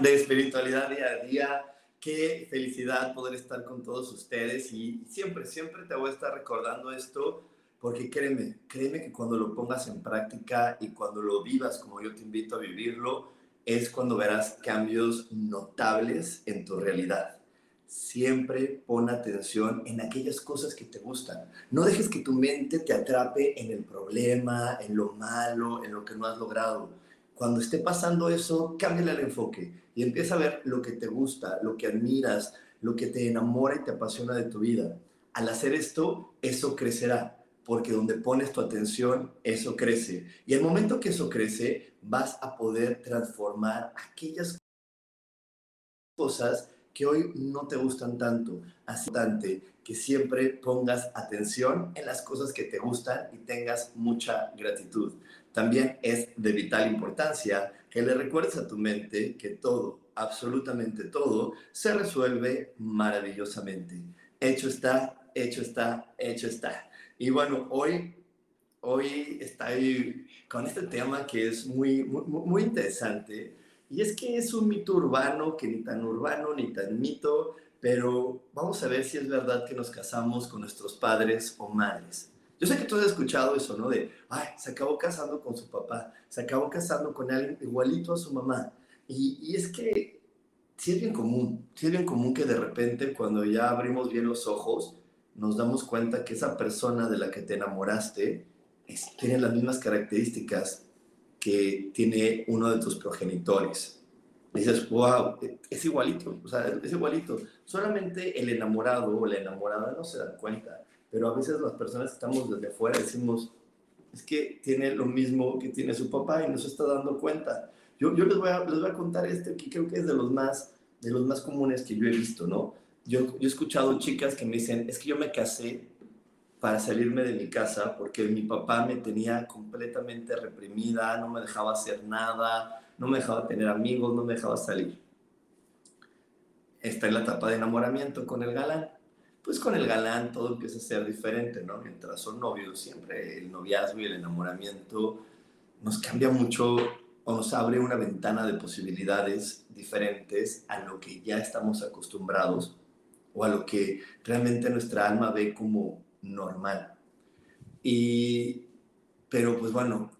De espiritualidad día a día. Qué felicidad poder estar con todos ustedes y siempre, siempre te voy a estar recordando esto porque créeme, créeme que cuando lo pongas en práctica y cuando lo vivas como yo te invito a vivirlo, es cuando verás cambios notables en tu realidad. Siempre pon atención en aquellas cosas que te gustan. No dejes que tu mente te atrape en el problema, en lo malo, en lo que no has logrado cuando esté pasando eso, cámbiale el enfoque y empieza a ver lo que te gusta, lo que admiras, lo que te enamora y te apasiona de tu vida. Al hacer esto, eso crecerá, porque donde pones tu atención, eso crece. Y el momento que eso crece, vas a poder transformar aquellas cosas que hoy no te gustan tanto. Así que siempre pongas atención en las cosas que te gustan y tengas mucha gratitud. También es de vital importancia que le recuerdes a tu mente que todo, absolutamente todo, se resuelve maravillosamente. Hecho está, hecho está, hecho está. Y bueno, hoy, hoy estoy con este tema que es muy, muy, muy interesante. Y es que es un mito urbano, que ni tan urbano ni tan mito, pero vamos a ver si es verdad que nos casamos con nuestros padres o madres. Yo sé que tú has escuchado eso, ¿no? De, ay, se acabó casando con su papá, se acabó casando con alguien igualito a su mamá. Y, y es que sí es bien común, sí es bien común que de repente cuando ya abrimos bien los ojos, nos damos cuenta que esa persona de la que te enamoraste tiene las mismas características que tiene uno de tus progenitores. dices, wow, es igualito, o sea, es igualito. Solamente el enamorado o la enamorada no se dan cuenta pero a veces las personas que estamos desde fuera decimos, es que tiene lo mismo que tiene su papá y no se está dando cuenta. Yo, yo les, voy a, les voy a contar este que creo que es de los más, de los más comunes que yo he visto, ¿no? Yo, yo he escuchado chicas que me dicen, es que yo me casé para salirme de mi casa porque mi papá me tenía completamente reprimida, no me dejaba hacer nada, no me dejaba tener amigos, no me dejaba salir. Está en la etapa de enamoramiento con el galán pues con el galán todo empieza a ser diferente, ¿no? Mientras son novios, siempre el noviazgo y el enamoramiento nos cambia mucho o nos abre una ventana de posibilidades diferentes a lo que ya estamos acostumbrados o a lo que realmente nuestra alma ve como normal. Y, pero pues bueno,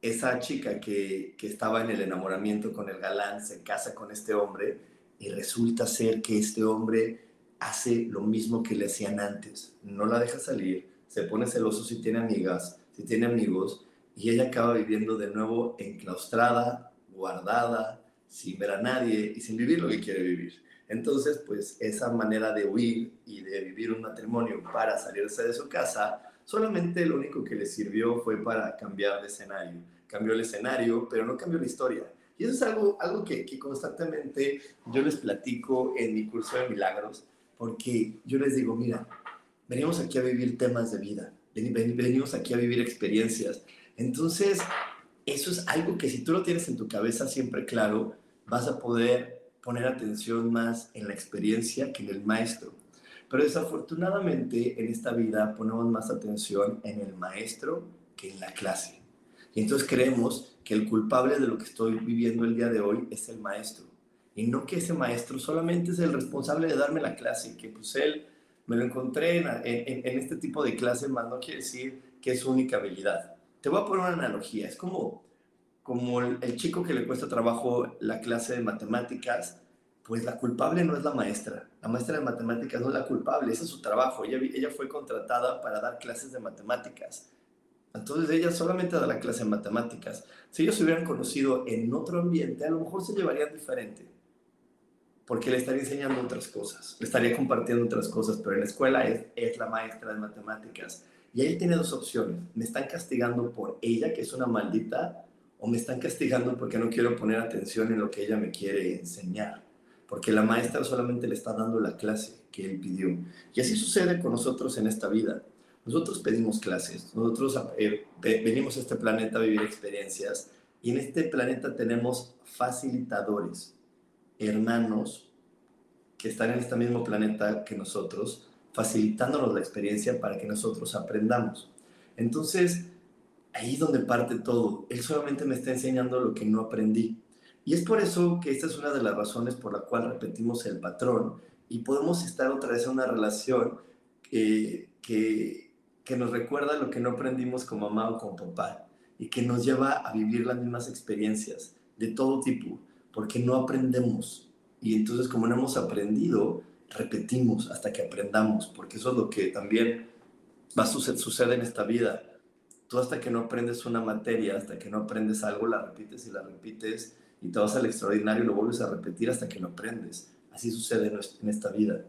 esa chica que, que estaba en el enamoramiento con el galán se casa con este hombre y resulta ser que este hombre hace lo mismo que le hacían antes. No la deja salir, se pone celoso si tiene amigas, si tiene amigos, y ella acaba viviendo de nuevo enclaustrada, guardada, sin ver a nadie y sin vivir lo que quiere vivir. Entonces, pues esa manera de huir y de vivir un matrimonio para salirse de su casa, solamente lo único que le sirvió fue para cambiar de escenario. Cambió el escenario, pero no cambió la historia. Y eso es algo, algo que, que constantemente yo les platico en mi curso de milagros, porque yo les digo, mira, venimos aquí a vivir temas de vida, venimos aquí a vivir experiencias. Entonces, eso es algo que si tú lo tienes en tu cabeza siempre claro, vas a poder poner atención más en la experiencia que en el maestro. Pero desafortunadamente en esta vida ponemos más atención en el maestro que en la clase. Y entonces creemos que el culpable de lo que estoy viviendo el día de hoy es el maestro y no que ese maestro solamente es el responsable de darme la clase, que pues él me lo encontré en, en, este tipo de clase, más no quiere decir que es su única habilidad. Te voy a poner una analogía, es como, como el, chico que le cuesta trabajo la clase de matemáticas pues la culpable no es la maestra. La maestra de matemáticas no es la culpable, ese es su trabajo. Ella, ella fue contratada para dar clases de matemáticas. Entonces ella solamente da la clase de matemáticas. Si ellos se hubieran conocido en otro ambiente, a lo mejor se llevarían diferente. Porque le estaría enseñando otras cosas, le estaría compartiendo otras cosas, pero en la escuela es, es la maestra de matemáticas. Y ahí tiene dos opciones. Me están castigando por ella, que es una maldita, o me están castigando porque no quiero poner atención en lo que ella me quiere enseñar porque la maestra solamente le está dando la clase que él pidió. Y así sucede con nosotros en esta vida. Nosotros pedimos clases, nosotros eh, venimos a este planeta a vivir experiencias y en este planeta tenemos facilitadores, hermanos que están en este mismo planeta que nosotros, facilitándonos la experiencia para que nosotros aprendamos. Entonces, ahí es donde parte todo. Él solamente me está enseñando lo que no aprendí. Y es por eso que esta es una de las razones por la cual repetimos el patrón y podemos estar otra vez en una relación que, que, nos recuerda lo que no aprendimos con mamá o con papá y que nos lleva a vivir las mismas experiencias de todo tipo, porque no aprendemos. Y entonces como no hemos aprendido, repetimos hasta que aprendamos, porque eso es lo que también va a suceder, sucede en esta vida. Tú hasta que no aprendes una materia, hasta que no aprendes algo, la repites y la repites y te vas al extraordinario y lo vuelves a repetir hasta que lo aprendes. Así sucede en esta vida.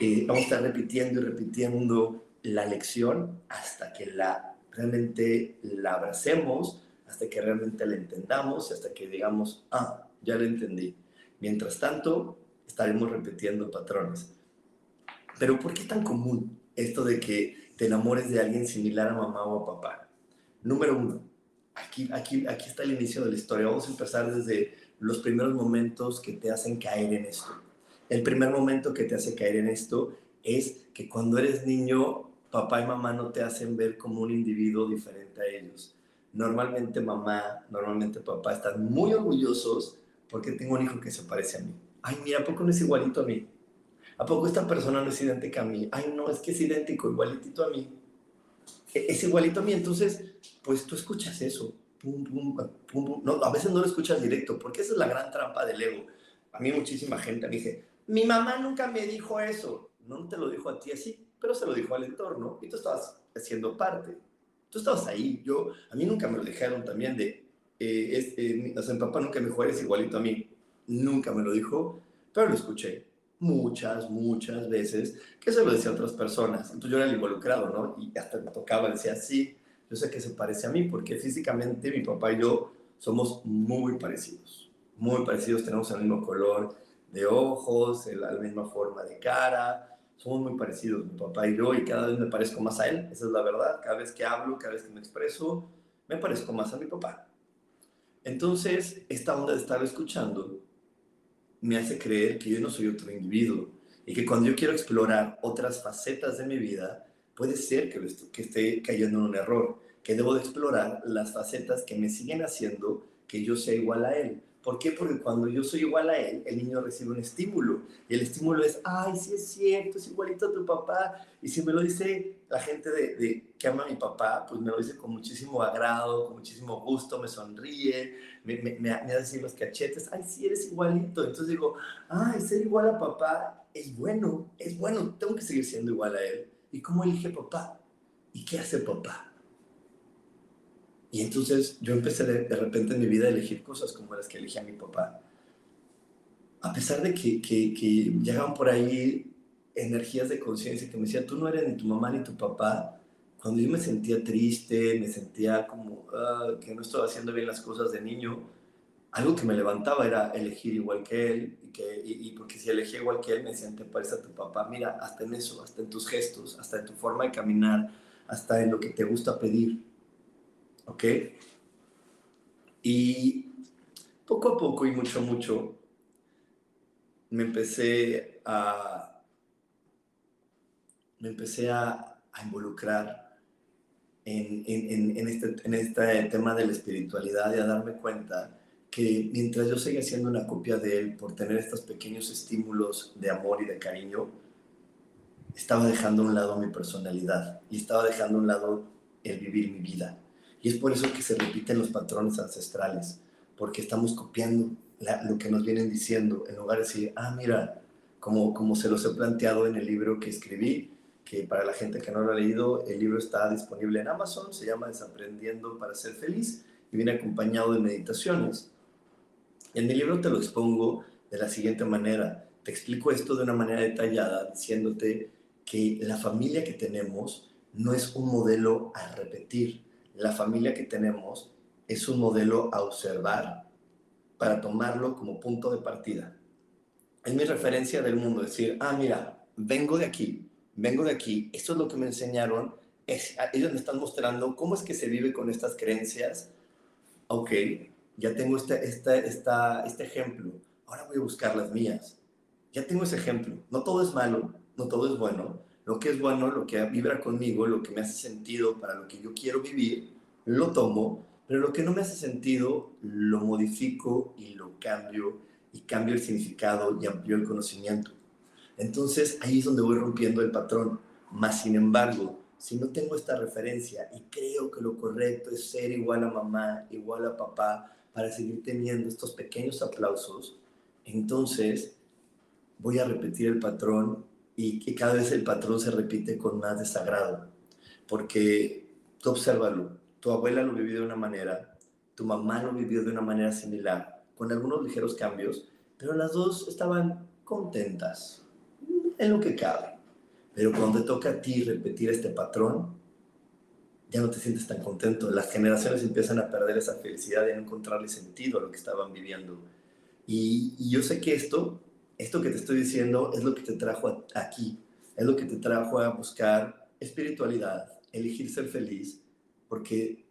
Eh, vamos a estar repitiendo y repitiendo la lección hasta que la realmente la abracemos, hasta que realmente la entendamos y hasta que digamos, ah, ya la entendí. Mientras tanto, estaremos repitiendo patrones. Pero ¿por qué tan común esto de que te enamores de alguien similar a mamá o a papá? Número uno, aquí, aquí, aquí está el inicio de la historia. Vamos a empezar desde los primeros momentos que te hacen caer en esto. El primer momento que te hace caer en esto es que cuando eres niño, papá y mamá no te hacen ver como un individuo diferente a ellos. Normalmente mamá, normalmente papá están muy orgullosos porque tengo un hijo que se parece a mí. Ay, mira, ¿a poco no es igualito a mí? ¿A poco esta persona no es idéntica a mí? Ay, no, es que es idéntico, igualitito a mí. E, es igualito a mí. Entonces, pues tú escuchas eso. No, a veces no lo escuchas directo, porque esa es la gran trampa del ego. A mí muchísima gente me dice, mi mamá nunca me dijo eso. No te lo dijo a ti así, pero se lo dijo al entorno y tú estabas haciendo parte. Tú estabas ahí. Yo, a mí nunca me lo dijeron también de, eh, o sea, mi papá nunca me dijo, eres igualito a mí. Nunca me lo dijo, pero lo escuché muchas, muchas veces que se lo decía a otras personas. Entonces yo era el involucrado, ¿no? Y hasta me tocaba, decía, sí, yo sé que se parece a mí porque físicamente mi papá y yo somos muy parecidos, muy parecidos, tenemos el mismo color de ojos, la misma forma de cara, somos muy parecidos mi papá y yo y cada vez me parezco más a él, esa es la verdad, cada vez que hablo, cada vez que me expreso, me parezco más a mi papá. Entonces, esta onda de estar escuchando me hace creer que yo no soy otro individuo y que cuando yo quiero explorar otras facetas de mi vida, puede ser que, que esté cayendo en un error, que debo de explorar las facetas que me siguen haciendo que yo sea igual a él. ¿Por qué? Porque cuando yo soy igual a él, el niño recibe un estímulo. Y el estímulo es, ay, sí es cierto, es igualito a tu papá. Y si me lo dice la gente de, que ama a mi papá, pues me lo dice con muchísimo agrado, con muchísimo gusto, me sonríe, me, me, hace los cachetes, ay, sí eres igualito. Entonces digo, ay, ser igual a papá es bueno, es bueno, tengo que seguir siendo igual a él. ¿Y cómo elige papá? ¿Y qué hace papá? Y entonces yo empecé de, repente en mi vida a elegir cosas como las que elegía mi papá. A pesar de que, que, llegaban por ahí energías de conciencia que me decían, tú no eres ni tu mamá ni tu papá, cuando yo me sentía triste, me sentía como ah, que no estaba haciendo bien las cosas de niño, algo que me levantaba era elegir igual que él, y, que, y, porque si elegía igual que él, me decían, te parece a tu papá, mira, hasta en eso, hasta en tus gestos, hasta en tu forma de caminar, hasta en lo que te gusta pedir. ¿Ok? Y poco a poco y mucho, mucho, me empecé a, me empecé a, a involucrar en, en, en, este, en este tema de la espiritualidad y a darme cuenta que mientras yo seguía siendo una copia de él por tener estos pequeños estímulos de amor y de cariño, estaba dejando a un lado mi personalidad y estaba dejando a un lado el vivir mi vida. Y es por eso que se repiten los patrones ancestrales, porque estamos copiando lo que nos vienen diciendo, en lugar de decir, ah, mira, como, como se los he planteado en el libro que escribí, que para la gente que no lo ha leído, el libro está disponible en Amazon, se llama Desaprendiendo para ser feliz y viene acompañado de meditaciones. En mi libro te lo expongo de la siguiente manera. Te explico esto de una manera detallada, diciéndote que la familia que tenemos no es un modelo a repetir. La familia que tenemos es un modelo a observar para tomarlo como punto de partida. Es mi referencia del mundo, decir, ah, mira, vengo de aquí, vengo de aquí, esto es lo que me enseñaron, ellos me están mostrando cómo es que se vive con estas creencias. Ok, ya tengo este, este, este ejemplo, ahora voy a buscar las mías. Ya tengo ese ejemplo. No todo es malo, no todo es bueno. Lo que es bueno, lo que vibra conmigo, lo que me hace sentido para lo que yo quiero vivir, lo tomo, pero lo que no me hace sentido, lo modifico y lo cambio y cambio el significado y amplío el conocimiento. Entonces ahí es donde voy rompiendo el patrón. Más sin embargo, si no tengo esta referencia y creo que lo correcto es ser igual a mamá, igual a papá, para seguir teniendo estos pequeños aplausos, entonces voy a repetir el patrón y que cada vez el patrón se repite con más desagrado. Porque tú obsérvalo, tu abuela lo vivió de una manera, tu mamá lo vivió de una manera similar, con algunos ligeros cambios, pero las dos estaban contentas, en lo que cabe. Pero cuando te toca a ti repetir este patrón, ya no te sientes tan contento. Las generaciones empiezan a perder esa felicidad de no encontrarle sentido a lo que estaban viviendo. Y, yo sé que esto, esto que te estoy diciendo, es lo que te trajo aquí, es lo que te trajo a buscar espiritualidad, elegir ser feliz, porque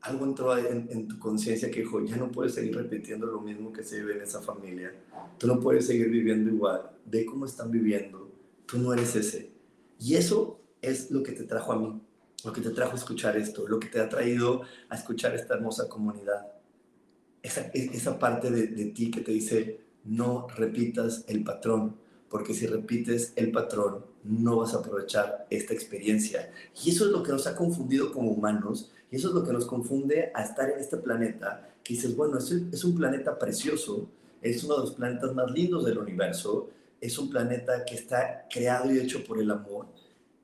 algo entró en, en tu conciencia que dijo, ya no puedes seguir repitiendo lo mismo que se vive en esa familia, tú no puedes seguir viviendo igual, ve cómo están viviendo, tú no eres ese. Y eso es lo que te trajo a mí lo que te trajo a escuchar esto, lo que te ha traído a escuchar esta hermosa comunidad. Esa, esa parte de, de ti que te dice, no repitas el patrón, porque si repites el patrón, no vas a aprovechar esta experiencia. Y eso es lo que nos ha confundido como humanos, y eso es lo que nos confunde a estar en este planeta, que dices, bueno, es, un planeta precioso, es uno de los planetas más lindos del universo, es un planeta que está creado y hecho por el amor,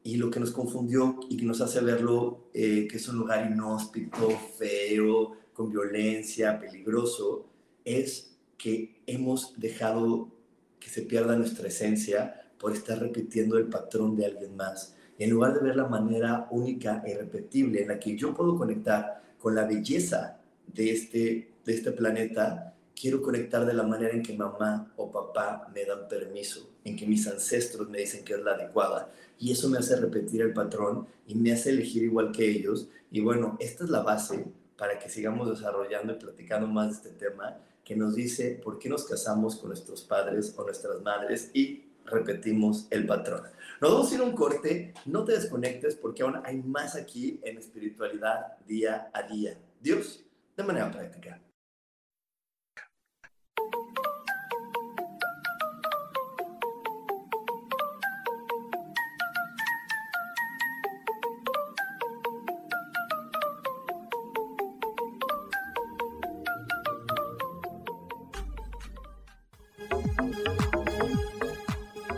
y lo que nos confundió y que nos hace verlo eh, que es un lugar inhóspito, feo, con violencia, peligroso, es que hemos dejado que se pierda nuestra esencia por estar repitiendo el patrón de alguien más. En lugar de ver la manera única e irrepetible en la que yo puedo conectar con la belleza de este, de este planeta, quiero conectar de la manera en que mamá o papá me dan permiso, en que mis ancestros me dicen que es la adecuada y eso me hace repetir el patrón y me hace elegir igual que ellos. Y bueno, esta es la base para que sigamos desarrollando y platicando más de este tema que nos dice por qué nos casamos con nuestros padres o nuestras madres y repetimos el patrón. Nos vamos a ir a un corte, no te desconectes porque aún hay más aquí en espiritualidad día a día. Dios, de manera práctica.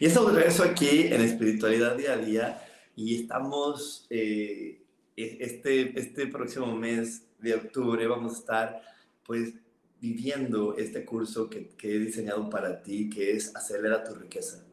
Y estamos de aquí en Espiritualidad Día a Día y estamos, eh, e-, este, este próximo mes de octubre vamos a estar pues viviendo este curso que, que he diseñado para ti, que es Acelera tu riqueza.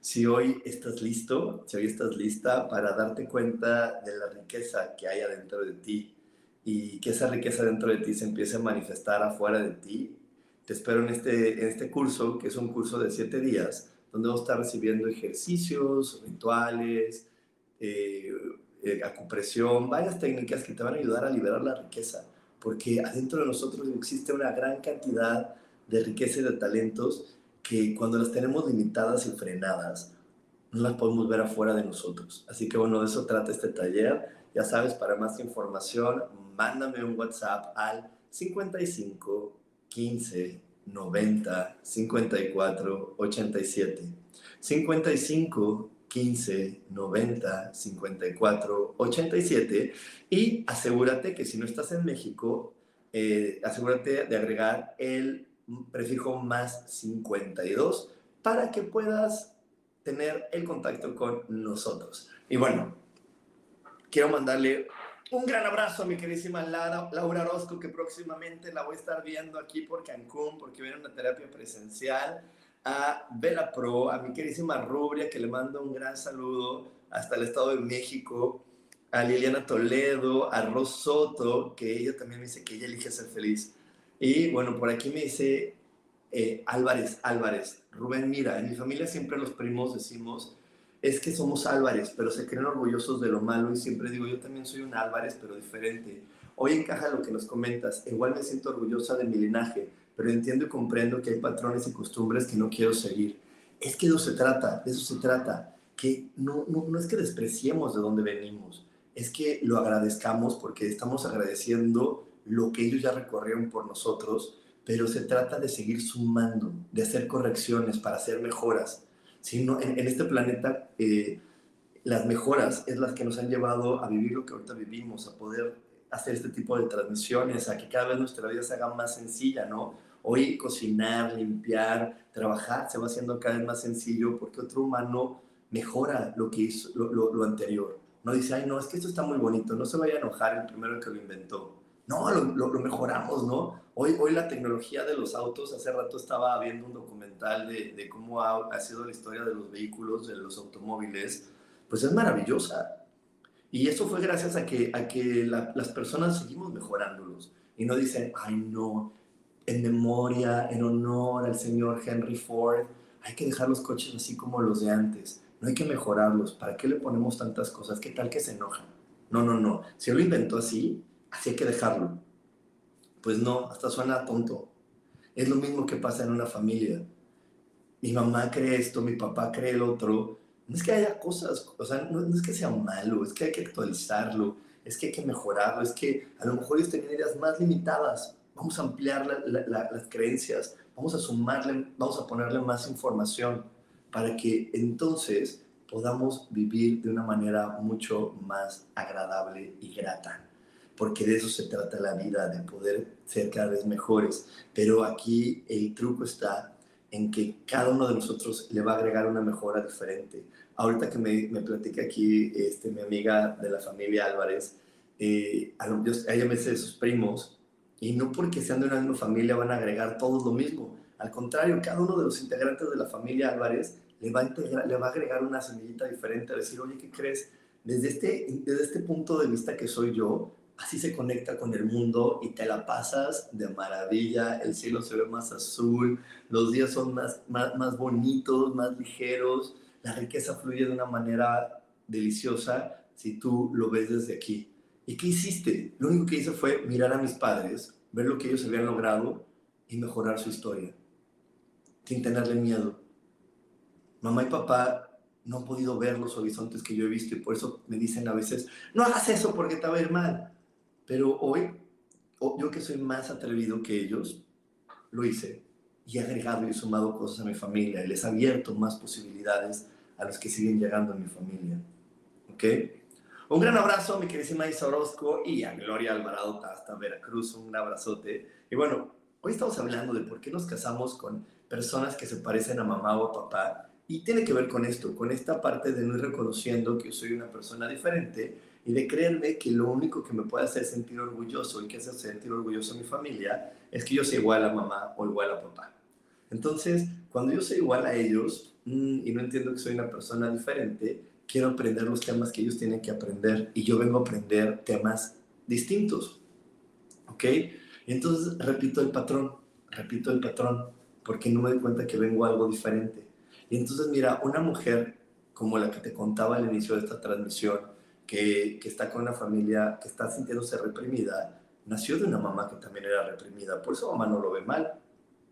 Si hoy estás listo, si hoy estás lista para darte cuenta de la riqueza que hay adentro de ti y que esa riqueza dentro de ti se empiece a manifestar afuera de ti, te espero en este, en este curso, que es un curso de siete días, donde vamos a estar recibiendo ejercicios, rituales, eh, eh, acupresión, varias técnicas que te van a ayudar a liberar la riqueza, porque adentro de nosotros existe una gran cantidad de riqueza y de talentos que cuando las tenemos limitadas y frenadas, no las podemos ver afuera de nosotros. Así que bueno, de eso trata este taller. Ya sabes, para más información, mándame un WhatsApp al 55 15 90 54 87. 55 15 90 54 87. Y asegúrate que si no estás en México, eh, asegúrate de agregar el prefijo más 52 para que puedas tener el contacto con nosotros. Y bueno, quiero mandarle un gran abrazo a mi queridísima Laura, Laura Orozco, que próximamente la voy a estar viendo aquí por Cancún, porque viene una terapia presencial. A Bella Pro, a mi queridísima Rubria, que le mando un gran saludo hasta el Estado de México. A Liliana Toledo, a Ros Soto, que ella también me dice que ella elige ser feliz. Y bueno, por aquí me dice eh, Álvarez, Álvarez, Rubén, mira, en mi familia siempre los primos decimos es que somos Álvarez, pero se creen orgullosos de lo malo y siempre digo, yo también soy un Álvarez, pero diferente. Hoy encaja lo que nos comentas, igual me siento orgullosa de mi linaje, pero entiendo y comprendo que hay patrones y costumbres que no quiero seguir. Es que de eso se trata, de eso se trata, que no, no, no es que despreciemos de dónde venimos, es que lo agradezcamos porque estamos agradeciendo lo que ellos ya recorrieron por nosotros, pero se trata de seguir sumando, de hacer correcciones para hacer mejoras sino en, en este planeta eh, las mejoras es las que nos han llevado a vivir lo que ahorita vivimos, a poder hacer este tipo de transmisiones, a que cada vez nuestra vida se haga más sencilla, ¿no? Hoy cocinar, limpiar, trabajar se va haciendo cada vez más sencillo porque otro humano mejora lo que hizo, lo, lo, lo anterior. No dice, ay, no, es que esto está muy bonito, no se vaya a enojar el primero que lo inventó. No, lo, mejoramos, ¿no? Hoy, hoy la tecnología de los autos, hace rato estaba viendo un documental de, de cómo ha, sido la historia de los vehículos, de los automóviles, pues es maravillosa. Y eso fue gracias a que, a que la, las personas seguimos mejorándolos. Y no dicen, ay no, en memoria, en honor al señor Henry Ford, hay que dejar los coches así como los de antes. No hay que mejorarlos. ¿Para qué le ponemos tantas cosas? ¿Qué tal que se enojan? No, no, no. Si él lo inventó así, así hay que dejarlo. Pues no, hasta suena tonto. Es lo mismo que pasa en una familia. Mi mamá cree esto, mi papá cree el otro. No es que haya cosas, o sea, no, es que sea malo, es que hay que actualizarlo, es que hay que mejorarlo, es que a lo mejor ellos tienen ideas más limitadas. Vamos a ampliar la, la, la, las creencias, vamos a sumarle, vamos a ponerle más información para que entonces podamos vivir de una manera mucho más agradable y grata porque de eso se trata la vida, de poder ser cada vez mejores. Pero aquí el truco está en que cada uno de nosotros le va a agregar una mejora diferente. Ahorita que me, me platica aquí este, mi amiga de la familia Álvarez, eh, a, ella me dice de sus primos, y no porque sean de una misma familia van a agregar todos lo mismo. Al contrario, cada uno de los integrantes de la familia Álvarez le va, a le va a agregar una semillita diferente, a decir, oye, ¿qué crees? Desde este, desde este punto de vista que soy yo, así se conecta con el mundo y te la pasas de maravilla, el cielo se ve más azul, los días son más, más, más bonitos, más ligeros, la riqueza fluye de una manera deliciosa si tú lo ves desde aquí. ¿Y qué hiciste? Lo único que hice fue mirar a mis padres, ver lo que ellos habían logrado y mejorar su historia, sin tenerle miedo. Mamá y papá no han podido ver los horizontes que yo he visto y por eso me dicen a veces, no hagas eso porque te va a ir mal. Pero hoy, yo que soy más atrevido que ellos, lo hice y he agregado y sumado cosas a mi familia y les he abierto más posibilidades a los que siguen llegando a mi familia. ¿Ok? Un gran abrazo a mi queridísima Isa Orozco y a Gloria Alvarado hasta Veracruz. Un abrazote. Y bueno, hoy estamos hablando de por qué nos casamos con personas que se parecen a mamá o a papá. Y tiene que ver con esto, con esta parte de no ir reconociendo que soy una persona diferente y de creerme que lo único que me puede hacer sentir orgulloso y que hace sentir orgulloso a mi familia es que yo soy igual a mamá o igual a papá. Entonces, cuando yo soy igual a ellos mm, y no entiendo que soy una persona diferente, quiero aprender los temas que ellos tienen que aprender y yo vengo a aprender temas distintos. ¿Ok? Y entonces repito el patrón, repito el patrón, porque no me doy cuenta que vengo a algo diferente. Y entonces, mira, una mujer como la que te contaba al inicio de esta transmisión, que, que está con una familia que está sintiéndose reprimida, nació de una mamá que también era reprimida. Por eso mamá no lo ve mal.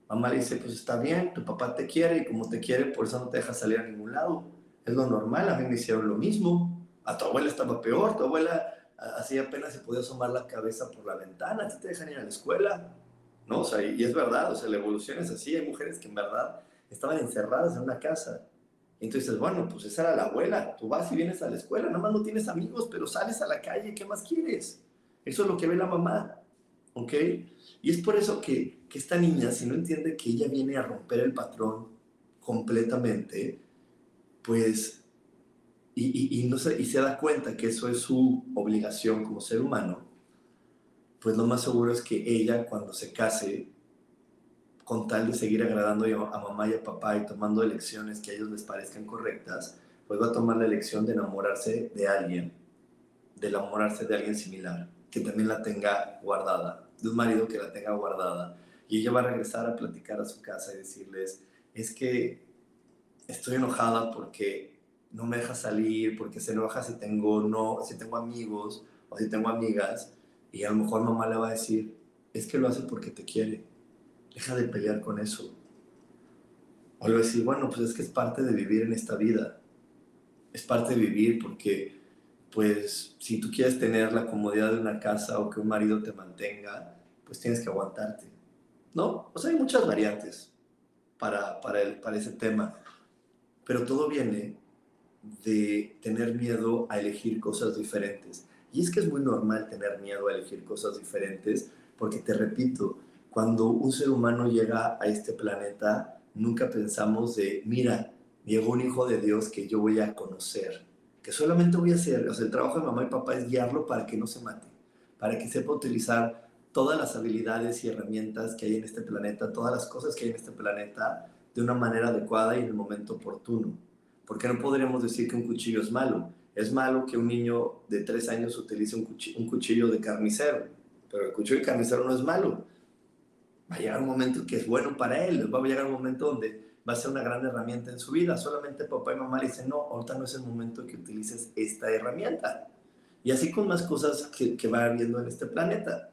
Mamá le dice, pues está bien, tu papá te quiere y como te quiere, por eso no te deja salir a ningún lado. Es lo normal, a mí me hicieron lo mismo. A tu abuela estaba peor, tu abuela así apenas se podía asomar la cabeza por la ventana, ti te dejan ir a la escuela. ¿No? O sea, y es verdad, o sea, la evolución es así. Hay mujeres que en verdad estaban encerradas en una casa entonces, bueno, pues esa era la abuela. Tú vas y vienes a la escuela, nada más no tienes amigos, pero sales a la calle, ¿qué más quieres? Eso es lo que ve la mamá, ¿ok? Y es por eso que, que esta niña, si no entiende que ella viene a romper el patrón completamente, pues, y, no se, y se da cuenta que eso es su obligación como ser humano, pues lo más seguro es que ella cuando se case con tal de seguir agradando a mamá y a papá y tomando elecciones que a ellos les parezcan correctas, pues va a tomar la elección de enamorarse de alguien, de enamorarse de alguien similar, que también la tenga guardada, de un marido que la tenga guardada. Y ella va a regresar a platicar a su casa y decirles, es que estoy enojada porque no me deja salir, porque se enoja si tengo, no, si tengo amigos o si tengo amigas. Y a lo mejor mamá le va a decir, es que lo hace porque te quiere Deja de pelear con eso. O le decir, bueno, pues es que es parte de vivir en esta vida. Es parte de vivir porque, pues, si tú quieres tener la comodidad de una casa o que un marido te mantenga, pues tienes que aguantarte. ¿No? O sea, hay muchas variantes para, para, el, para ese tema. Pero todo viene de tener miedo a elegir cosas diferentes. Y es que es muy normal tener miedo a elegir cosas diferentes, porque te repito, cuando un ser humano llega a este planeta, nunca pensamos de, mira, llegó un hijo de Dios que yo voy a conocer, que solamente voy a hacer, o sea, el trabajo de mamá y papá es guiarlo para que no se mate, para que sepa utilizar todas las habilidades y herramientas que hay en este planeta, todas las cosas que hay en este planeta de una manera adecuada y en el momento oportuno. Porque no podríamos decir que un cuchillo es malo. Es malo que un niño de tres años utilice un cuchillo, un cuchillo de carnicero, pero el cuchillo de carnicero no es malo va a llegar un momento que es bueno para él, va a llegar un momento donde va a ser una gran herramienta en su vida. Solamente papá y mamá le dicen, no, ahorita no es el momento que utilices esta herramienta. Y así con más cosas que, que va habiendo en este planeta.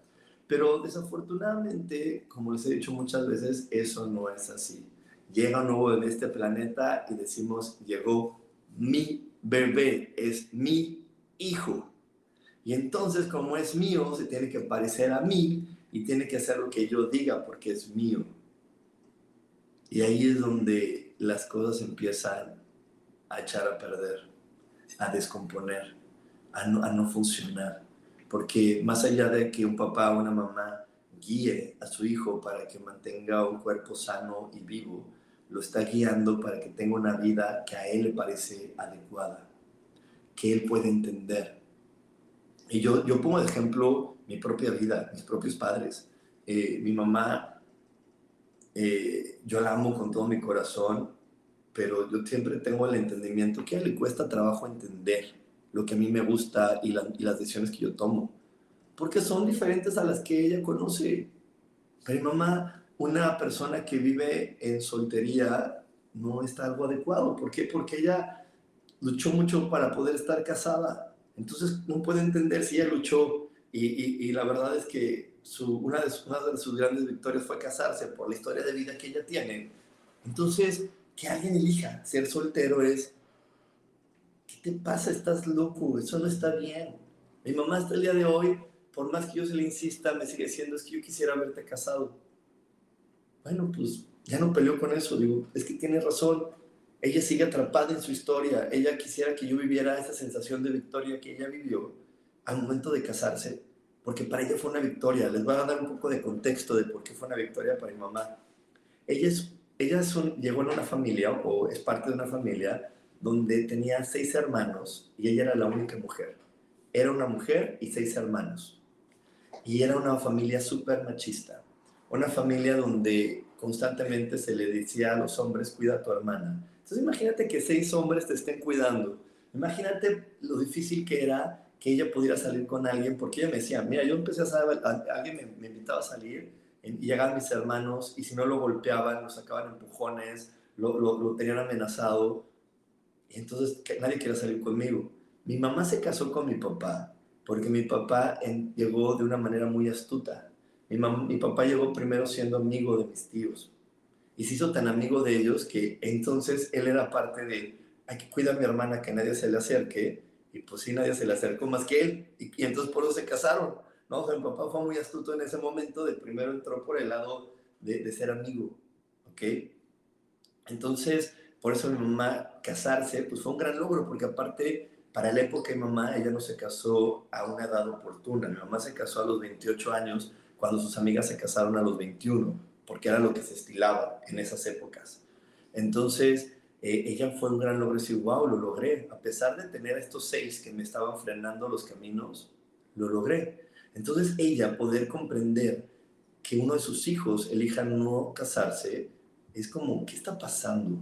Pero desafortunadamente, como les he dicho muchas veces, eso no es así. Llega un nuevo en este planeta y decimos, llegó mi bebé, es mi hijo. Y entonces, como es mío, se tiene que parecer a mí y tiene que hacer lo que yo diga porque es mío. Y ahí es donde las cosas empiezan a echar a perder, a descomponer, a no, a no funcionar. Porque más allá de que un papá o una mamá guíe a su hijo para que mantenga un cuerpo sano y vivo, lo está guiando para que tenga una vida que a él le parece adecuada, que él puede entender. Y yo, yo pongo de ejemplo mi propia vida, mis propios padres. Eh, mi mamá, eh, yo la amo con todo mi corazón pero yo siempre tengo el entendimiento que a le cuesta trabajo entender lo que a mí me gusta y, y las decisiones que yo tomo, porque son diferentes a las que ella conoce. Pero mamá, una persona que vive en soltería no está algo adecuado. ¿Por qué? Porque ella luchó mucho para poder estar casada. Entonces no puede entender si ella luchó y, la verdad es que una, de, sus grandes victorias fue casarse por la historia de vida que ella tiene. Entonces, que alguien elija ser soltero es, ¿qué te pasa? Estás loco, eso no está bien. Mi mamá hasta el día de hoy, por más que yo se le insista, me sigue diciendo, es que yo quisiera verte casado. Bueno, pues ya no peleó con eso, digo, es que tiene razón. Ella sigue atrapada en su historia, ella quisiera que yo viviera esa sensación de victoria que ella vivió al momento de casarse, porque para ella fue una victoria. Les voy a dar un poco de contexto de por qué fue una victoria para mi mamá. Ella es ella llegó en una familia o es parte de una familia donde tenía seis hermanos y ella era la única mujer. Era una mujer y seis hermanos. Y era una familia súper machista. Una familia donde constantemente se le decía a los hombres, cuida a tu hermana. Entonces imagínate que seis hombres te estén cuidando. Imagínate lo difícil que era que ella pudiera salir con alguien, porque ella me decía, mira, yo empecé a saber, alguien me, invitaba a salir y llegaban mis hermanos y si no lo golpeaban, lo sacaban empujones, lo, lo, tenían amenazado. Y entonces nadie quería salir conmigo. Mi mamá se casó con mi papá porque mi papá llegó de una manera muy astuta. Mi, mi papá llegó primero siendo amigo de mis tíos y se hizo tan amigo de ellos que entonces él era parte de, hay que cuidar a mi hermana que nadie se le acerque y pues sí, nadie se le acercó más que él y, y entonces por eso se casaron no, o mi papá fue muy astuto en ese momento, de primero entró por el lado de, ser amigo, ¿ok? Entonces, por eso mi mamá casarse, pues fue un gran logro, porque aparte, para la época de mi mamá, ella no se casó a una edad oportuna. Mi mamá se casó a los 28 años, cuando sus amigas se casaron a los 21, porque era lo que se estilaba en esas épocas. Entonces, eh, ella fue un gran logro decir, wow, lo logré. A pesar de tener a estos seis que me estaban frenando los caminos, lo logré. Entonces ella poder comprender que uno de sus hijos elija no casarse, es como, ¿qué está pasando?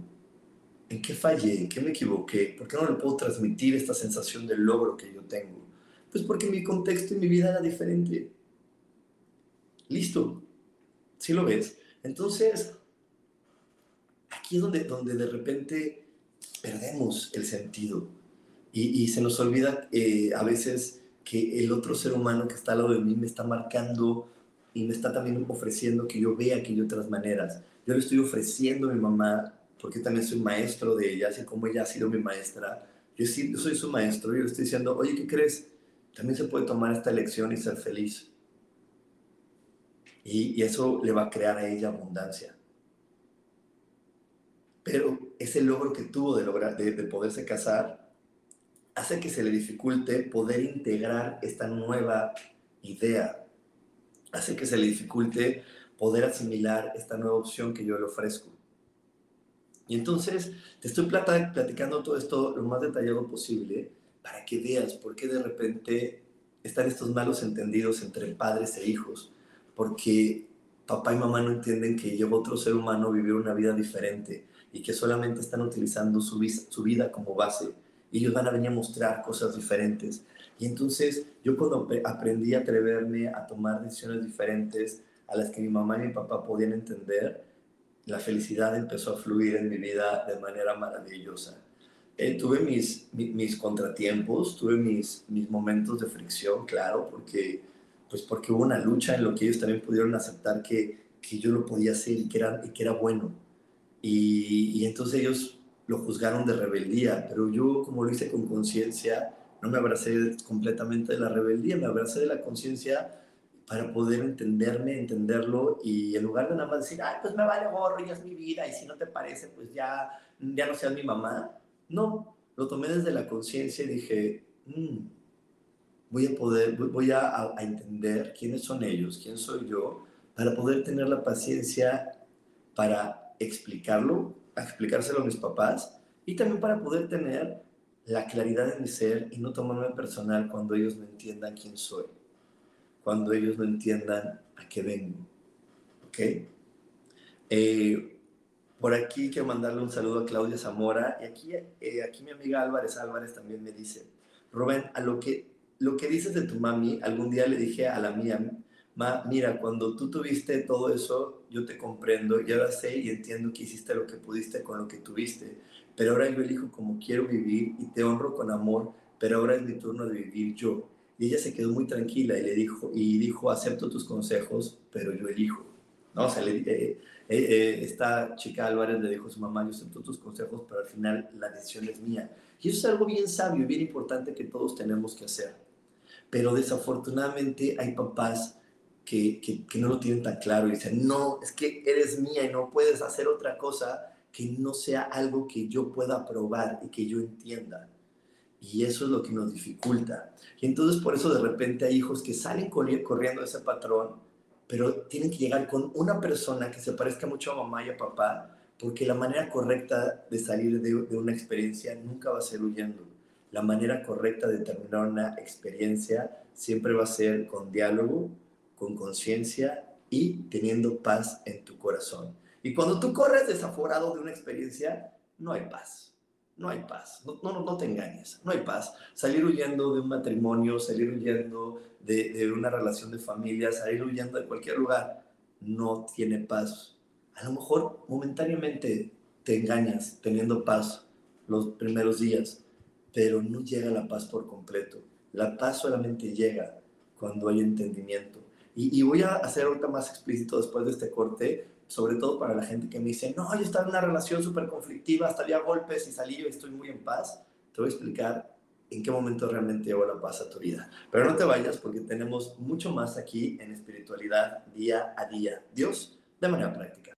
¿En qué fallé? ¿En qué me equivoqué? ¿Por qué no le puedo transmitir esta sensación de logro que yo tengo? Pues porque mi contexto y mi vida era diferente. Listo. ¿Sí lo ves? Entonces, aquí es donde, donde de repente perdemos el sentido y, se nos olvida eh, a veces que el otro ser humano que está al lado de mí me está marcando y me está también ofreciendo que yo vea que hay otras maneras. Yo le estoy ofreciendo a mi mamá, porque también soy maestro de ella, así como ella ha sido mi maestra. Yo, sí, yo soy su maestro y le estoy diciendo, oye, ¿qué crees? También se puede tomar esta elección y ser feliz. Y eso le va a crear a ella abundancia. Pero ese logro que tuvo de, lograr, de, de poderse casar hace que se le dificulte poder integrar esta nueva idea, hace que se le dificulte poder asimilar esta nueva opción que yo le ofrezco. Y entonces te estoy platicando todo esto lo más detallado posible para que veas por qué de repente están estos malos entendidos entre padres e hijos, porque papá y mamá no entienden que lleva otro ser humano a vivir una vida diferente y que solamente están utilizando su, su vida como base y ellos van a venir a mostrar cosas diferentes. Y entonces yo cuando aprendí a atreverme a tomar decisiones diferentes a las que mi mamá y mi papá podían entender, la felicidad empezó a fluir en mi vida de manera maravillosa. Eh, tuve mis, mis, contratiempos, tuve mis, mis momentos de fricción, claro, porque, pues porque hubo una lucha en lo que ellos también pudieron aceptar que, que yo lo podía hacer y que era, y que era bueno. Y, y entonces ellos lo juzgaron de rebeldía, pero yo como lo hice con conciencia, no me abracé completamente de la rebeldía, me abracé de la conciencia para poder entenderme, entenderlo y en lugar de nada más decir, ay, pues me vale gorro, ya es mi vida y si no te parece, pues ya, ya no seas mi mamá. No, lo tomé desde la conciencia y dije, mm, voy a poder, voy a, a entender quiénes son ellos, quién soy yo, para poder tener la paciencia para explicarlo a explicárselo a mis papás y también para poder tener la claridad de mi ser y no tomarme personal cuando ellos no entiendan quién soy, cuando ellos no entiendan a qué vengo. ¿Ok? Eh, Por aquí quiero mandarle un saludo a Claudia Zamora y aquí, eh, aquí mi amiga Álvarez Álvarez también me dice, Rubén, a lo que, lo que dices de tu mami, algún día le dije a la mía, Mira, cuando tú tuviste todo eso, yo te comprendo, ya ahora sé y entiendo que hiciste lo que pudiste con lo que tuviste, pero ahora yo elijo como quiero vivir y te honro con amor, pero ahora es mi turno de vivir yo. Y ella se quedó muy tranquila y le dijo, y dijo, acepto tus consejos, pero yo elijo. ¿No? O sea, le, eh, eh, eh, esta chica Álvarez le dijo a su mamá, yo acepto tus consejos, pero al final la decisión es mía. Y eso es algo bien sabio y bien importante que todos tenemos que hacer. Pero desafortunadamente hay papás que, que, que no lo tienen tan claro y dicen, no, es que eres mía y no puedes hacer otra cosa que no sea algo que yo pueda probar y que yo entienda. Y eso es lo que nos dificulta. Y entonces por eso de repente hay hijos que salen corriendo de ese patrón pero tienen que llegar con una persona que se parezca mucho a mamá y a papá, porque la manera correcta de salir de, una experiencia nunca va a ser huyendo. La manera correcta de terminar una experiencia siempre va a ser con diálogo, con conciencia y teniendo paz en tu corazón. Y cuando tú corres desaforado de una experiencia, no hay paz no hay paz. No, no, no te engañes, no hay paz. Salir huyendo de un matrimonio, salir huyendo de, de, una relación de familia, salir huyendo de cualquier lugar, no tiene paz. A lo mejor momentáneamente te engañas teniendo paz los primeros días, pero no llega la paz por completo. La paz solamente llega cuando hay entendimiento. Y, voy a hacer ahorita más explícito después de este corte sobre todo para la gente que me dice, no, yo estaba en una relación súper conflictiva, hasta había golpes y salí y estoy muy en paz, te voy a explicar en qué momento realmente llevo la paz a tu vida. Pero no te vayas porque tenemos mucho más aquí en espiritualidad día a día. Dios, de manera práctica.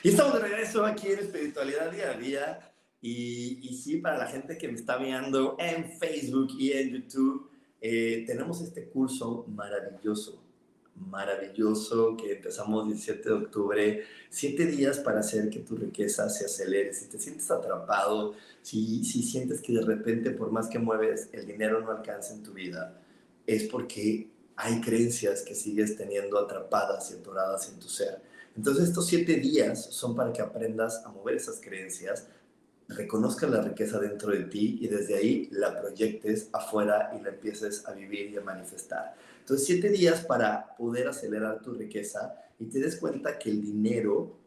Y estamos de regreso aquí en Espiritualidad Día a Día. Y, y sí, para la gente que me está viendo en Facebook y en YouTube, eh, tenemos este curso maravilloso, maravilloso que empezamos el 17 de octubre, siete días para hacer que tu riqueza se acelere. Si te sientes atrapado, si, si sientes que de repente por más que mueves el dinero no alcanza en tu vida, es porque hay creencias que sigues teniendo atrapadas y atoradas en tu ser. Entonces estos siete días son para que aprendas a mover esas creencias, reconozcas la riqueza dentro de ti y desde ahí la proyectes afuera y la empieces a vivir y a manifestar. Entonces siete días para poder acelerar tu riqueza y te des cuenta que el dinero,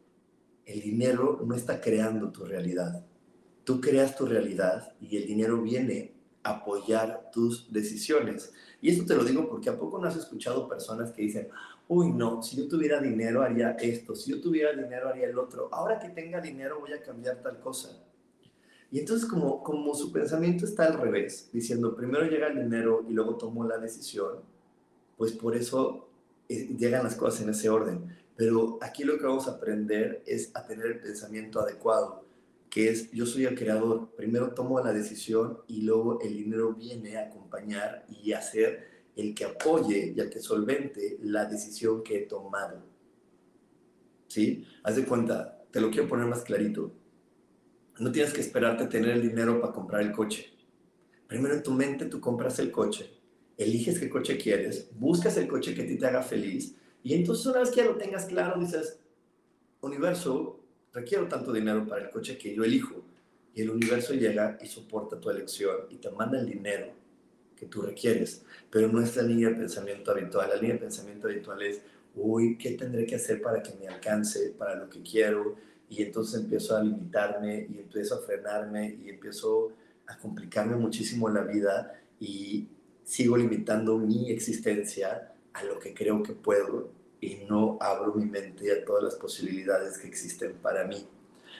el dinero no está creando tu realidad. Tú creas tu realidad y el dinero viene a apoyar tus decisiones. Y esto te lo digo porque a poco no has escuchado personas que dicen, uy, no, si yo tuviera dinero haría esto, si yo tuviera dinero haría el otro, ahora que tenga dinero voy a cambiar tal cosa. Y entonces como, como su pensamiento está al revés, diciendo, primero llega el dinero y luego tomo la decisión, pues por eso eh, llegan las cosas en ese orden. Pero aquí lo que vamos a aprender es a tener el pensamiento adecuado, que es yo soy el creador, primero tomo la decisión y luego el dinero viene a acompañar y a ser el que apoye y el que solvente la decisión que he tomado. ¿Sí? Haz de cuenta, te lo quiero poner más clarito. No tienes que esperarte tener el dinero para comprar el coche. Primero en tu mente tú compras el coche, eliges qué coche quieres, buscas el coche que a ti te haga feliz y entonces una vez que lo tengas claro dices, universo, requiero tanto dinero para el coche que yo elijo. Y el universo llega y soporta tu elección y te manda el dinero que tú requieres. Pero no es la línea de pensamiento habitual. La línea de pensamiento habitual es, uy, ¿qué tendré que hacer para que me alcance, para lo que quiero? Y entonces empiezo a limitarme y empiezo a frenarme y empiezo a complicarme muchísimo la vida y sigo limitando mi existencia a lo que creo que puedo y no abro mi mente a todas las posibilidades que existen para mí.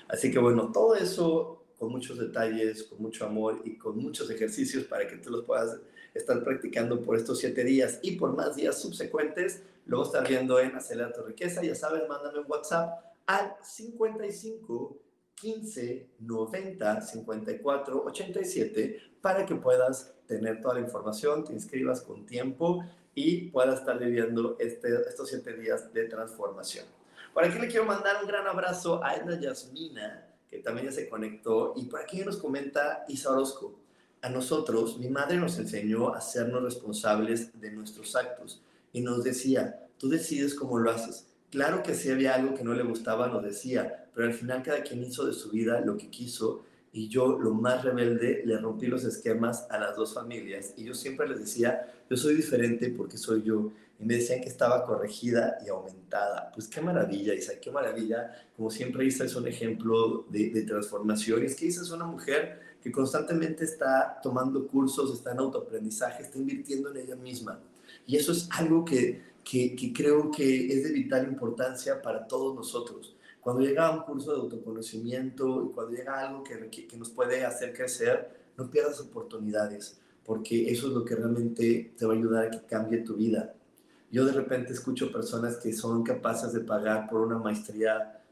Así que bueno, todo eso con muchos detalles, con mucho amor y con muchos ejercicios para que tú los puedas estar practicando por estos siete días y por más días subsecuentes. Luego estar viendo en Acelera tu Riqueza. Ya sabes, mándame un WhatsApp al 55 15 90 54 87 para que puedas tener toda la información, te inscribas con tiempo y pueda estar viviendo este, estos siete días de transformación. Por aquí le quiero mandar un gran abrazo a Edna Yasmina, que también ya se conectó, y por aquí nos comenta Isa Orozco. A nosotros, mi madre nos enseñó a sernos responsables de nuestros actos y nos decía, tú decides cómo lo haces. Claro que si había algo que no le gustaba, nos decía, pero al final cada quien hizo de su vida lo que quiso y yo, lo más rebelde, le rompí los esquemas a las dos familias y yo siempre les decía, yo soy diferente porque soy yo. Y me decían que estaba corregida y aumentada. Pues qué maravilla, Isa, qué maravilla. Como siempre, Isa es un ejemplo de, de transformación. Y es que Isa es una mujer que constantemente está tomando cursos, está en autoaprendizaje, está invirtiendo en ella misma. Y eso es algo que, que, que creo que es de vital importancia para todos nosotros cuando llega un curso de autoconocimiento y cuando llega algo que, que, nos puede hacer crecer, no pierdas oportunidades, porque eso es lo que realmente te va a ayudar a que cambie tu vida. Yo de repente escucho personas que son capaces de pagar por una maestría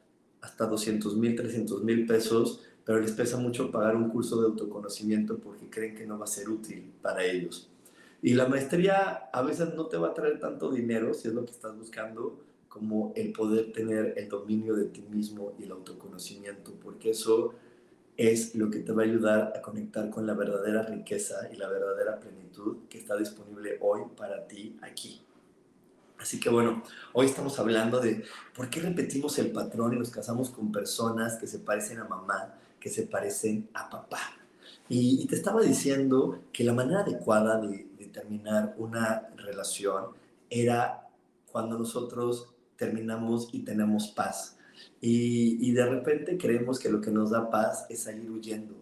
hasta 200 mil, 300 mil pesos, pero les pesa mucho pagar un curso de autoconocimiento porque creen que no va a ser útil para ellos. Y la maestría a veces no te va a traer tanto dinero si es lo que estás buscando, como el poder tener el dominio de ti mismo y el autoconocimiento, porque eso es lo que te va a ayudar a conectar con la verdadera riqueza y la verdadera plenitud que está disponible hoy para ti aquí. Así que bueno, hoy estamos hablando de por qué repetimos el patrón y nos casamos con personas que se parecen a mamá, que se parecen a papá. Y, te estaba diciendo que la manera adecuada de, de terminar una relación era cuando nosotros terminamos y tenemos paz. Y, de repente creemos que lo que nos da paz es salir huyendo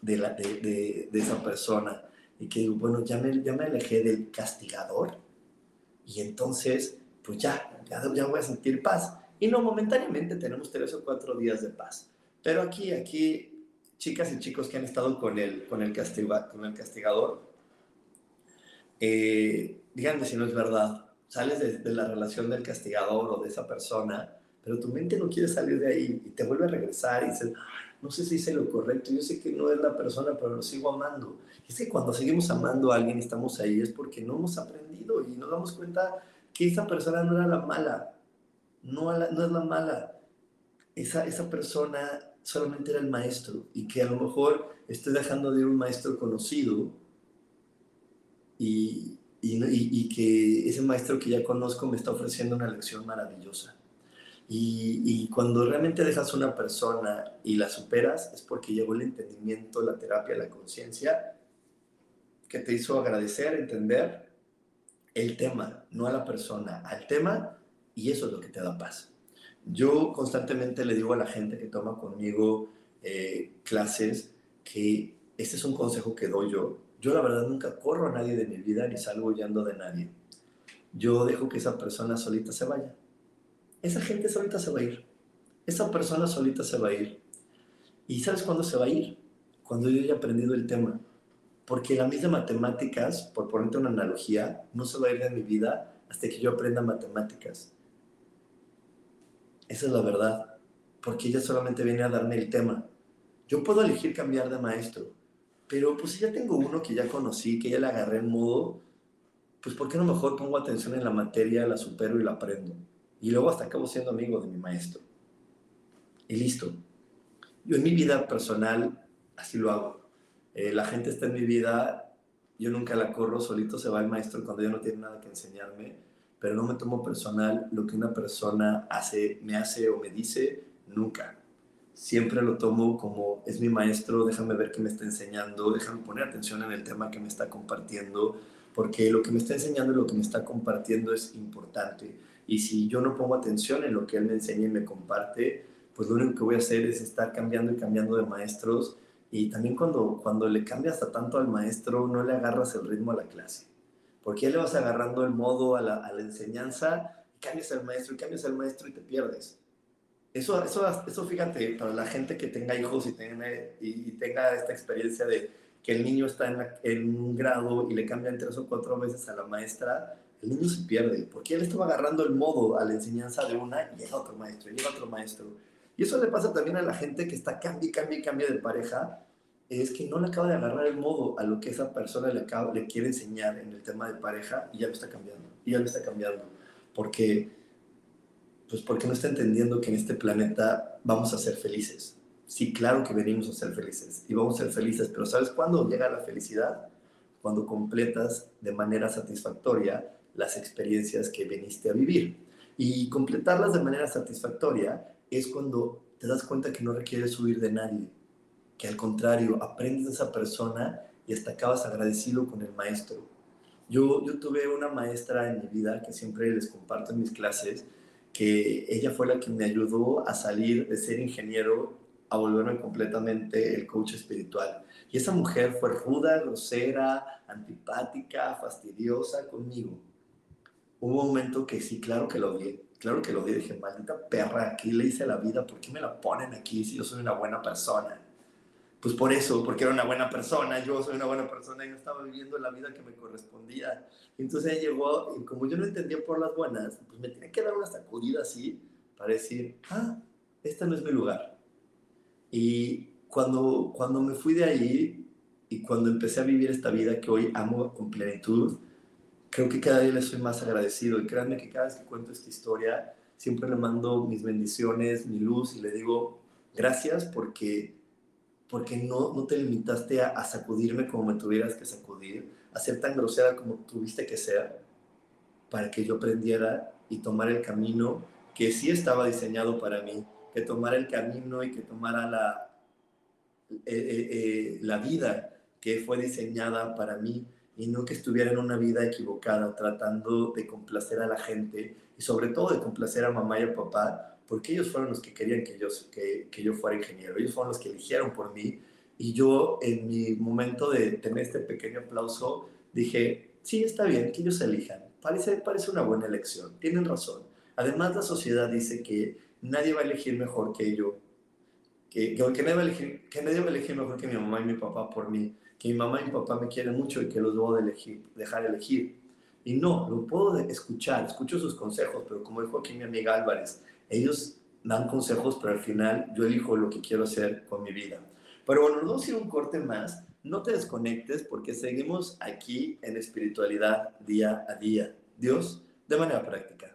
de, la, de, esa persona. Y que bueno, ya me, ya me alejé del castigador y entonces, pues ya, ya, ya voy a sentir paz. Y no, momentáneamente tenemos tres o cuatro días de paz. Pero aquí, aquí, chicas y chicos que han estado con el, con el, con el castigador, eh, díganme si no es verdad sales de, la relación del castigador o de esa persona, pero tu mente no quiere salir de ahí y te vuelve a regresar y dices, no sé si hice lo correcto, yo sé que no es la persona, pero lo sigo amando. Y es que cuando seguimos amando a alguien y estamos ahí es porque no hemos aprendido y nos damos cuenta que esa persona no era la mala, no, no es la mala. Esa, esa persona solamente era el maestro y que a lo mejor estoy dejando de ir un maestro conocido y, y, que ese maestro que ya conozco me está ofreciendo una lección maravillosa. Y, cuando realmente dejas una persona y la superas, es porque llegó el entendimiento, la terapia, la conciencia, que te hizo agradecer, entender el tema, no a la persona, al tema, y eso es lo que te da paz. Yo constantemente le digo a la gente que toma conmigo eh, clases que este es un consejo que doy yo. Yo la verdad nunca corro a nadie de mi vida ni salgo huyendo de nadie. Yo dejo que esa persona solita se vaya. Esa gente solita se va a ir. Esa persona solita se va a ir. ¿Y sabes cuándo se va a ir? Cuando yo haya aprendido el tema. Porque la misma matemáticas, por ponerte una analogía, no se va a ir de mi vida hasta que yo aprenda matemáticas. Esa es la verdad, porque ella solamente viene a darme el tema. Yo puedo elegir cambiar de maestro, pero pues si ya tengo uno que ya conocí, que ya le agarré en modo, pues ¿por qué no mejor pongo atención en la materia, la supero y la aprendo? Y luego hasta acabo siendo amigo de mi maestro. Y listo. Yo en mi vida personal así lo hago. Eh, la gente está en mi vida, yo nunca la corro, solito se va el maestro cuando ya no tiene nada que enseñarme pero no me tomo personal lo que una persona hace, me hace o me dice, nunca. Siempre lo tomo como es mi maestro, déjame ver qué me está enseñando, déjame poner atención en el tema que me está compartiendo, porque lo que me está enseñando y lo que me está compartiendo es importante. Y si yo no pongo atención en lo que él me enseña y me comparte, pues lo único que voy a hacer es estar cambiando y cambiando de maestros. Y también cuando, cuando le cambias a tanto al maestro, no le agarras el ritmo a la clase porque ya le vas agarrando el modo a la, a la enseñanza cambias al maestro y cambias al maestro y te pierdes. Eso, eso, eso fíjate, para la gente que tenga hijos y tenga, y, tenga esta experiencia de que el niño está en, un grado y le cambian tres o cuatro veces a la maestra, el niño se pierde, porque él estaba agarrando el modo a la enseñanza de una y llega otro maestro, y llega otro maestro. Y eso le pasa también a la gente que está cambia, cambia, cambia de pareja es que no le acaba de agarrar el modo a lo que esa persona le, acaba, le quiere enseñar en el tema de pareja y ya lo está cambiando, y ya lo está cambiando, porque, pues porque no está entendiendo que en este planeta vamos a ser felices. Sí, claro que venimos a ser felices y vamos a ser felices, pero ¿sabes cuándo llega la felicidad? Cuando completas de manera satisfactoria las experiencias que viniste a vivir. Y completarlas de manera satisfactoria es cuando te das cuenta que no requieres huir de nadie, que al contrario, aprendes de esa persona y hasta acabas agradecido con el maestro. Yo, yo tuve una maestra en mi vida que siempre les comparto en mis clases, que ella fue la que me ayudó a salir de ser ingeniero a volverme completamente el coach espiritual. Y esa mujer fue ruda, grosera, antipática, fastidiosa conmigo. Hubo un momento que sí, claro que lo odié, claro que lo odié. Dije, maldita perra, aquí le hice la vida, ¿por qué me la ponen aquí si yo soy una buena persona? Pues por eso, porque era una buena persona, yo soy una buena persona yo estaba viviendo la vida que me correspondía. Entonces ella llegó y como yo no entendía por las buenas, pues me tenía que dar una sacudida así para decir, ah, este no es mi lugar. Y cuando, cuando me fui de ahí y cuando empecé a vivir esta vida que hoy amo con plenitud, creo que cada día le soy más agradecido. Y créanme que cada vez que cuento esta historia, siempre le mando mis bendiciones, mi luz y le digo gracias porque porque no, no te limitaste a, sacudirme como me tuvieras que sacudir, a ser tan grosera como tuviste que ser, para que yo aprendiera y tomara el camino que sí estaba diseñado para mí, que tomara el camino y que tomara la, eh, eh, eh, la vida que fue diseñada para mí y no que estuviera en una vida equivocada tratando de complacer a la gente y sobre todo de complacer a mamá y a papá porque ellos fueron los que querían que yo, que, que yo fuera ingeniero, ellos fueron los que eligieron por mí y yo en mi momento de tener este pequeño aplauso dije, sí, está bien que ellos elijan, parece, parece una buena elección, tienen razón. Además la sociedad dice que nadie va a elegir mejor que yo, que, que, nadie va a elegir, que nadie va a elegir mejor que mi mamá y mi papá por mí, que mi mamá y mi papá me quieren mucho y que los debo de elegir, dejar elegir. Y no, lo puedo escuchar, escucho sus consejos, pero como dijo aquí mi amiga Álvarez, ellos dan consejos, pero al final yo elijo lo que quiero hacer con mi vida. Pero bueno, nos vamos un corte más. No te desconectes porque seguimos aquí en espiritualidad día a día. Dios, de manera práctica.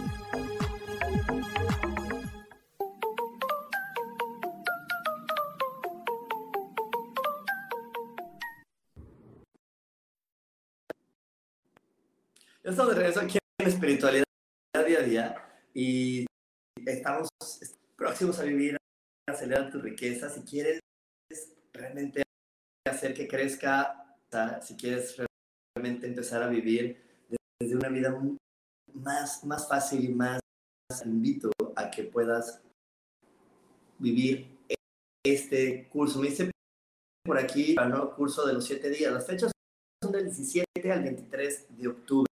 Estamos de regreso aquí en Espiritualidad Día a Día y estamos próximos a vivir, acelerar tu riqueza. Si quieres realmente hacer que crezca, si quieres realmente empezar a vivir desde una vida más, más fácil y más, te invito a que puedas vivir este curso. Me dice por aquí el curso de los siete días. Las fechas son del 17 al 23 de octubre.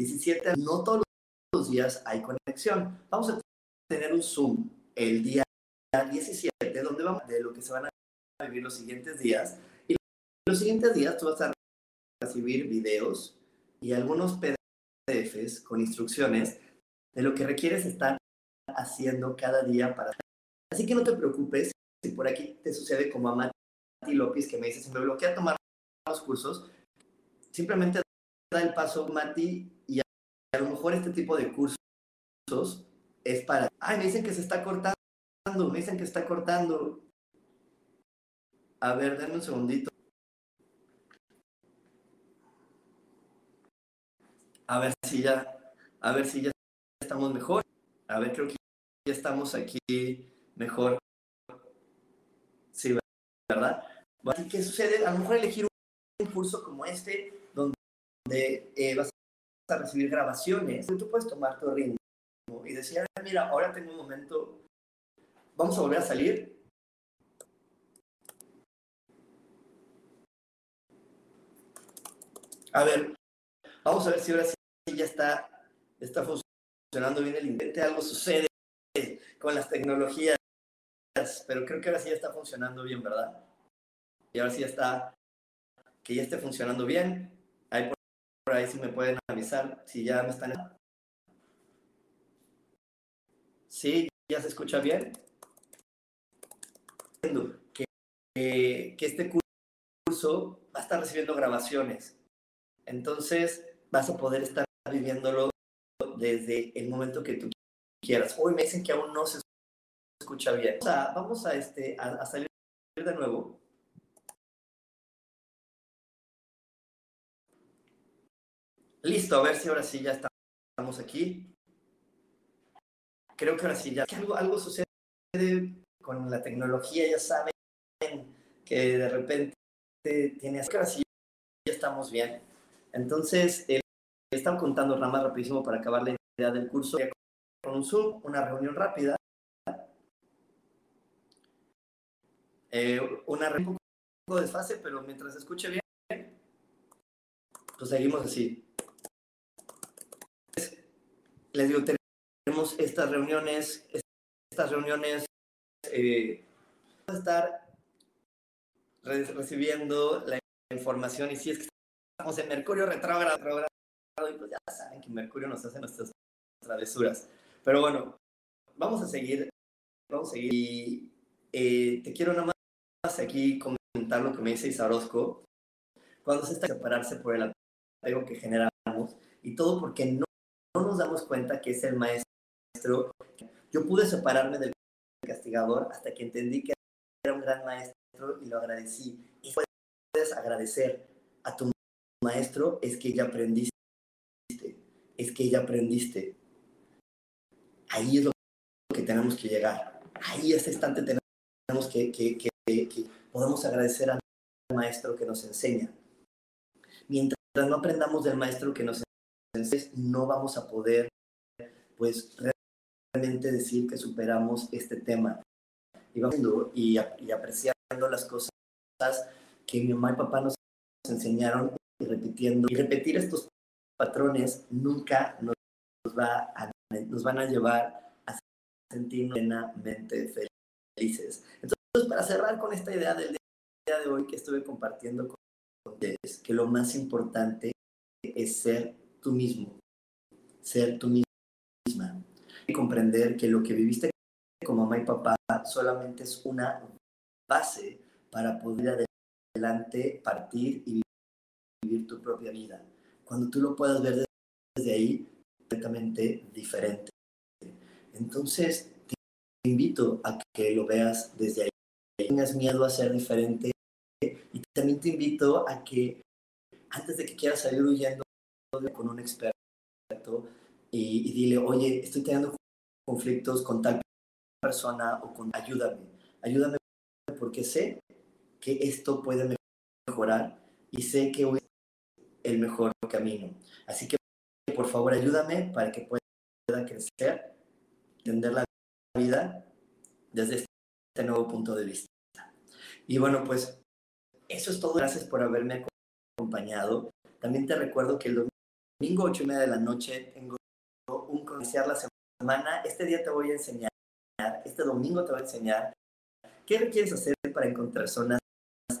17, no todos los días hay conexión. Vamos a tener un Zoom el día 17, donde vamos de lo que se van a vivir los siguientes días. Y los siguientes días tú vas a recibir videos y algunos PDFs con instrucciones de lo que requieres estar haciendo cada día para... Así que no te preocupes si por aquí te sucede como a Mati López que me dice, se me bloquea tomar los cursos, simplemente da el paso Mati y a lo mejor este tipo de cursos es para, ay, me dicen que se está cortando, me dicen que está cortando. A ver, denme un segundito. A ver si ya, a ver si ya estamos mejor. A ver, creo que ya estamos aquí mejor. Sí, ¿verdad? Que sucede, a lo mejor elegir un curso como este, donde eh, vas a recibir grabaciones, tú puedes tomar tu ritmo y decir, mira, ahora tengo un momento, vamos a volver a salir. A ver, vamos a ver si ahora sí ya está, está funcionando bien el intento, algo sucede con las tecnologías, pero creo que ahora sí ya está funcionando bien, ¿verdad? Y ahora sí ya está, que ya esté funcionando bien. Por ahí si me pueden avisar si ya me están... Sí, ya se escucha bien. Que, que, este curso va a estar recibiendo grabaciones. Entonces vas a poder estar viviéndolo desde el momento que tú quieras. Hoy me dicen que aún no se escucha bien. Vamos a, este, a salir de nuevo. Listo, a ver si ahora sí ya estamos aquí. Creo que ahora sí ya. Algo, algo sucede con la tecnología, ya saben que de repente tiene. Ahora sí ya estamos bien. Entonces, eh, están contando nada más rapidísimo para acabar la idea del curso. Con un Zoom, una reunión rápida. Eh, una reunión un poco desfase, pero mientras escuche bien, pues seguimos así les digo, tenemos estas reuniones, estas reuniones, eh, a estar recibiendo la información y si es que estamos en Mercurio retrógrado, y pues ya saben que Mercurio nos hace nuestras travesuras. Pero bueno, vamos a seguir, vamos a seguir. Y eh, te quiero nada más aquí comentar lo que me dice Isarosco. Cuando se está separarse por el apego que generamos y todo porque no no nos damos cuenta que es el maestro. Yo pude separarme del castigador hasta que entendí que era un gran maestro y lo agradecí. Y puedes agradecer a tu maestro es que ya aprendiste, es que ya aprendiste. Ahí es lo que tenemos que llegar. Ahí ese instante tenemos que, que, que, que podamos agradecer al maestro que nos enseña. Mientras no aprendamos del maestro que nos enseña, no vamos a poder, pues, realmente decir que superamos este tema. Y, vamos, y, y apreciando las cosas que mi mamá y papá nos enseñaron y repitiendo. Y repetir estos patrones nunca nos, va nos van a llevar a sentirnos plenamente felices. Entonces, para cerrar con esta idea del día de hoy que estuve compartiendo con ustedes, que lo más importante es ser tú mismo, ser tú misma y comprender que lo que viviste con mamá y papá solamente es una base para poder adelante partir y vivir tu propia vida. Cuando tú lo puedas ver desde ahí, completamente diferente. Entonces, te invito a que lo veas desde ahí. Tengas miedo a ser diferente y también te invito a que antes de que quieras salir huyendo con un experto y, y dile, oye, estoy teniendo conflictos con tal persona o con ayúdame, ayúdame porque sé que esto puede mejorar y sé que hoy es el mejor camino. Así que por favor ayúdame para que pueda crecer, entender la vida desde este nuevo punto de vista. Y bueno, pues eso es todo. Gracias por haberme acompañado. También te recuerdo que el domingo 8 y media de la noche tengo un comercial la semana. Este día te voy a enseñar, este domingo te voy a enseñar qué requieres hacer para encontrar zonas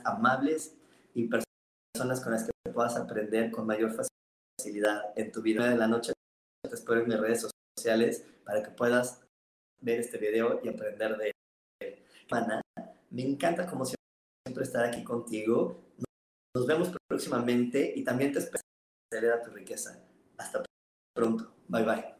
amables y personas con las que puedas aprender con mayor facilidad en tu vida de la noche. Te espero en mis redes sociales para que puedas ver este video y aprender de él. Me encanta como siempre estar aquí contigo. Nos vemos próximamente y también te espero a tu riqueza. Hasta pronto. Bye bye.